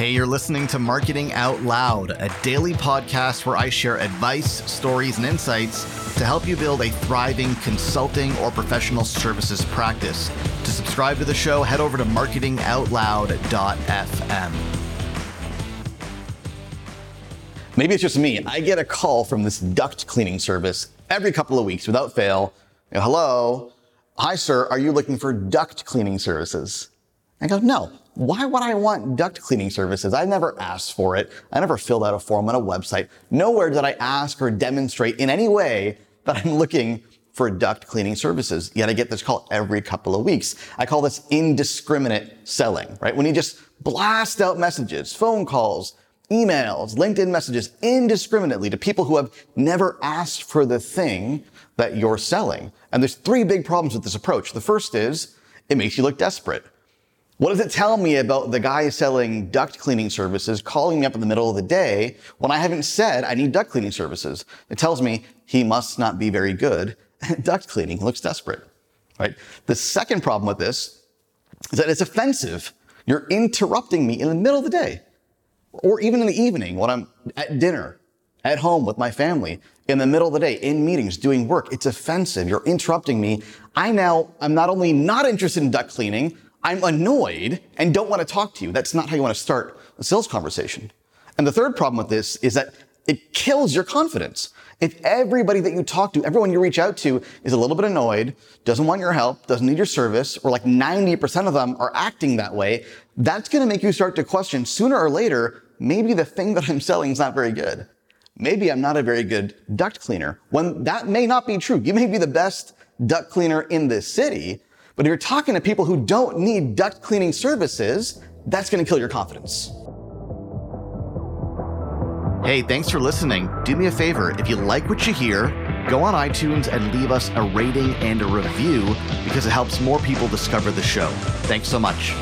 Hey, you're listening to Marketing Out Loud, a daily podcast where I share advice, stories, and insights to help you build a thriving consulting or professional services practice. To subscribe to the show, head over to marketingoutloud.fm. Maybe it's just me. I get a call from this duct cleaning service every couple of weeks without fail. Hello. Hi, sir. Are you looking for duct cleaning services? I go, no. Why would I want duct cleaning services? I never asked for it. I never filled out a form on a website. Nowhere did I ask or demonstrate in any way that I'm looking for duct cleaning services. Yet I get this call every couple of weeks. I call this indiscriminate selling, right? When you just blast out messages, phone calls, emails, LinkedIn messages indiscriminately to people who have never asked for the thing that you're selling. And there's three big problems with this approach. The first is it makes you look desperate. What does it tell me about the guy selling duct cleaning services calling me up in the middle of the day when I haven't said I need duct cleaning services? It tells me he must not be very good at duct cleaning. Looks desperate, right? The second problem with this is that it's offensive. You're interrupting me in the middle of the day or even in the evening when I'm at dinner, at home with my family, in the middle of the day, in meetings, doing work. It's offensive. You're interrupting me. I now, I'm not only not interested in duct cleaning, I'm annoyed and don't want to talk to you. That's not how you want to start a sales conversation. And the third problem with this is that it kills your confidence. If everybody that you talk to, everyone you reach out to is a little bit annoyed, doesn't want your help, doesn't need your service, or like 90% of them are acting that way, that's going to make you start to question sooner or later, maybe the thing that I'm selling is not very good. Maybe I'm not a very good duct cleaner. When that may not be true. You may be the best duct cleaner in this city, but if you're talking to people who don't need duct cleaning services, that's going to kill your confidence. Hey, thanks for listening. Do me a favor. If you like what you hear, go on iTunes and leave us a rating and a review because it helps more people discover the show. Thanks so much.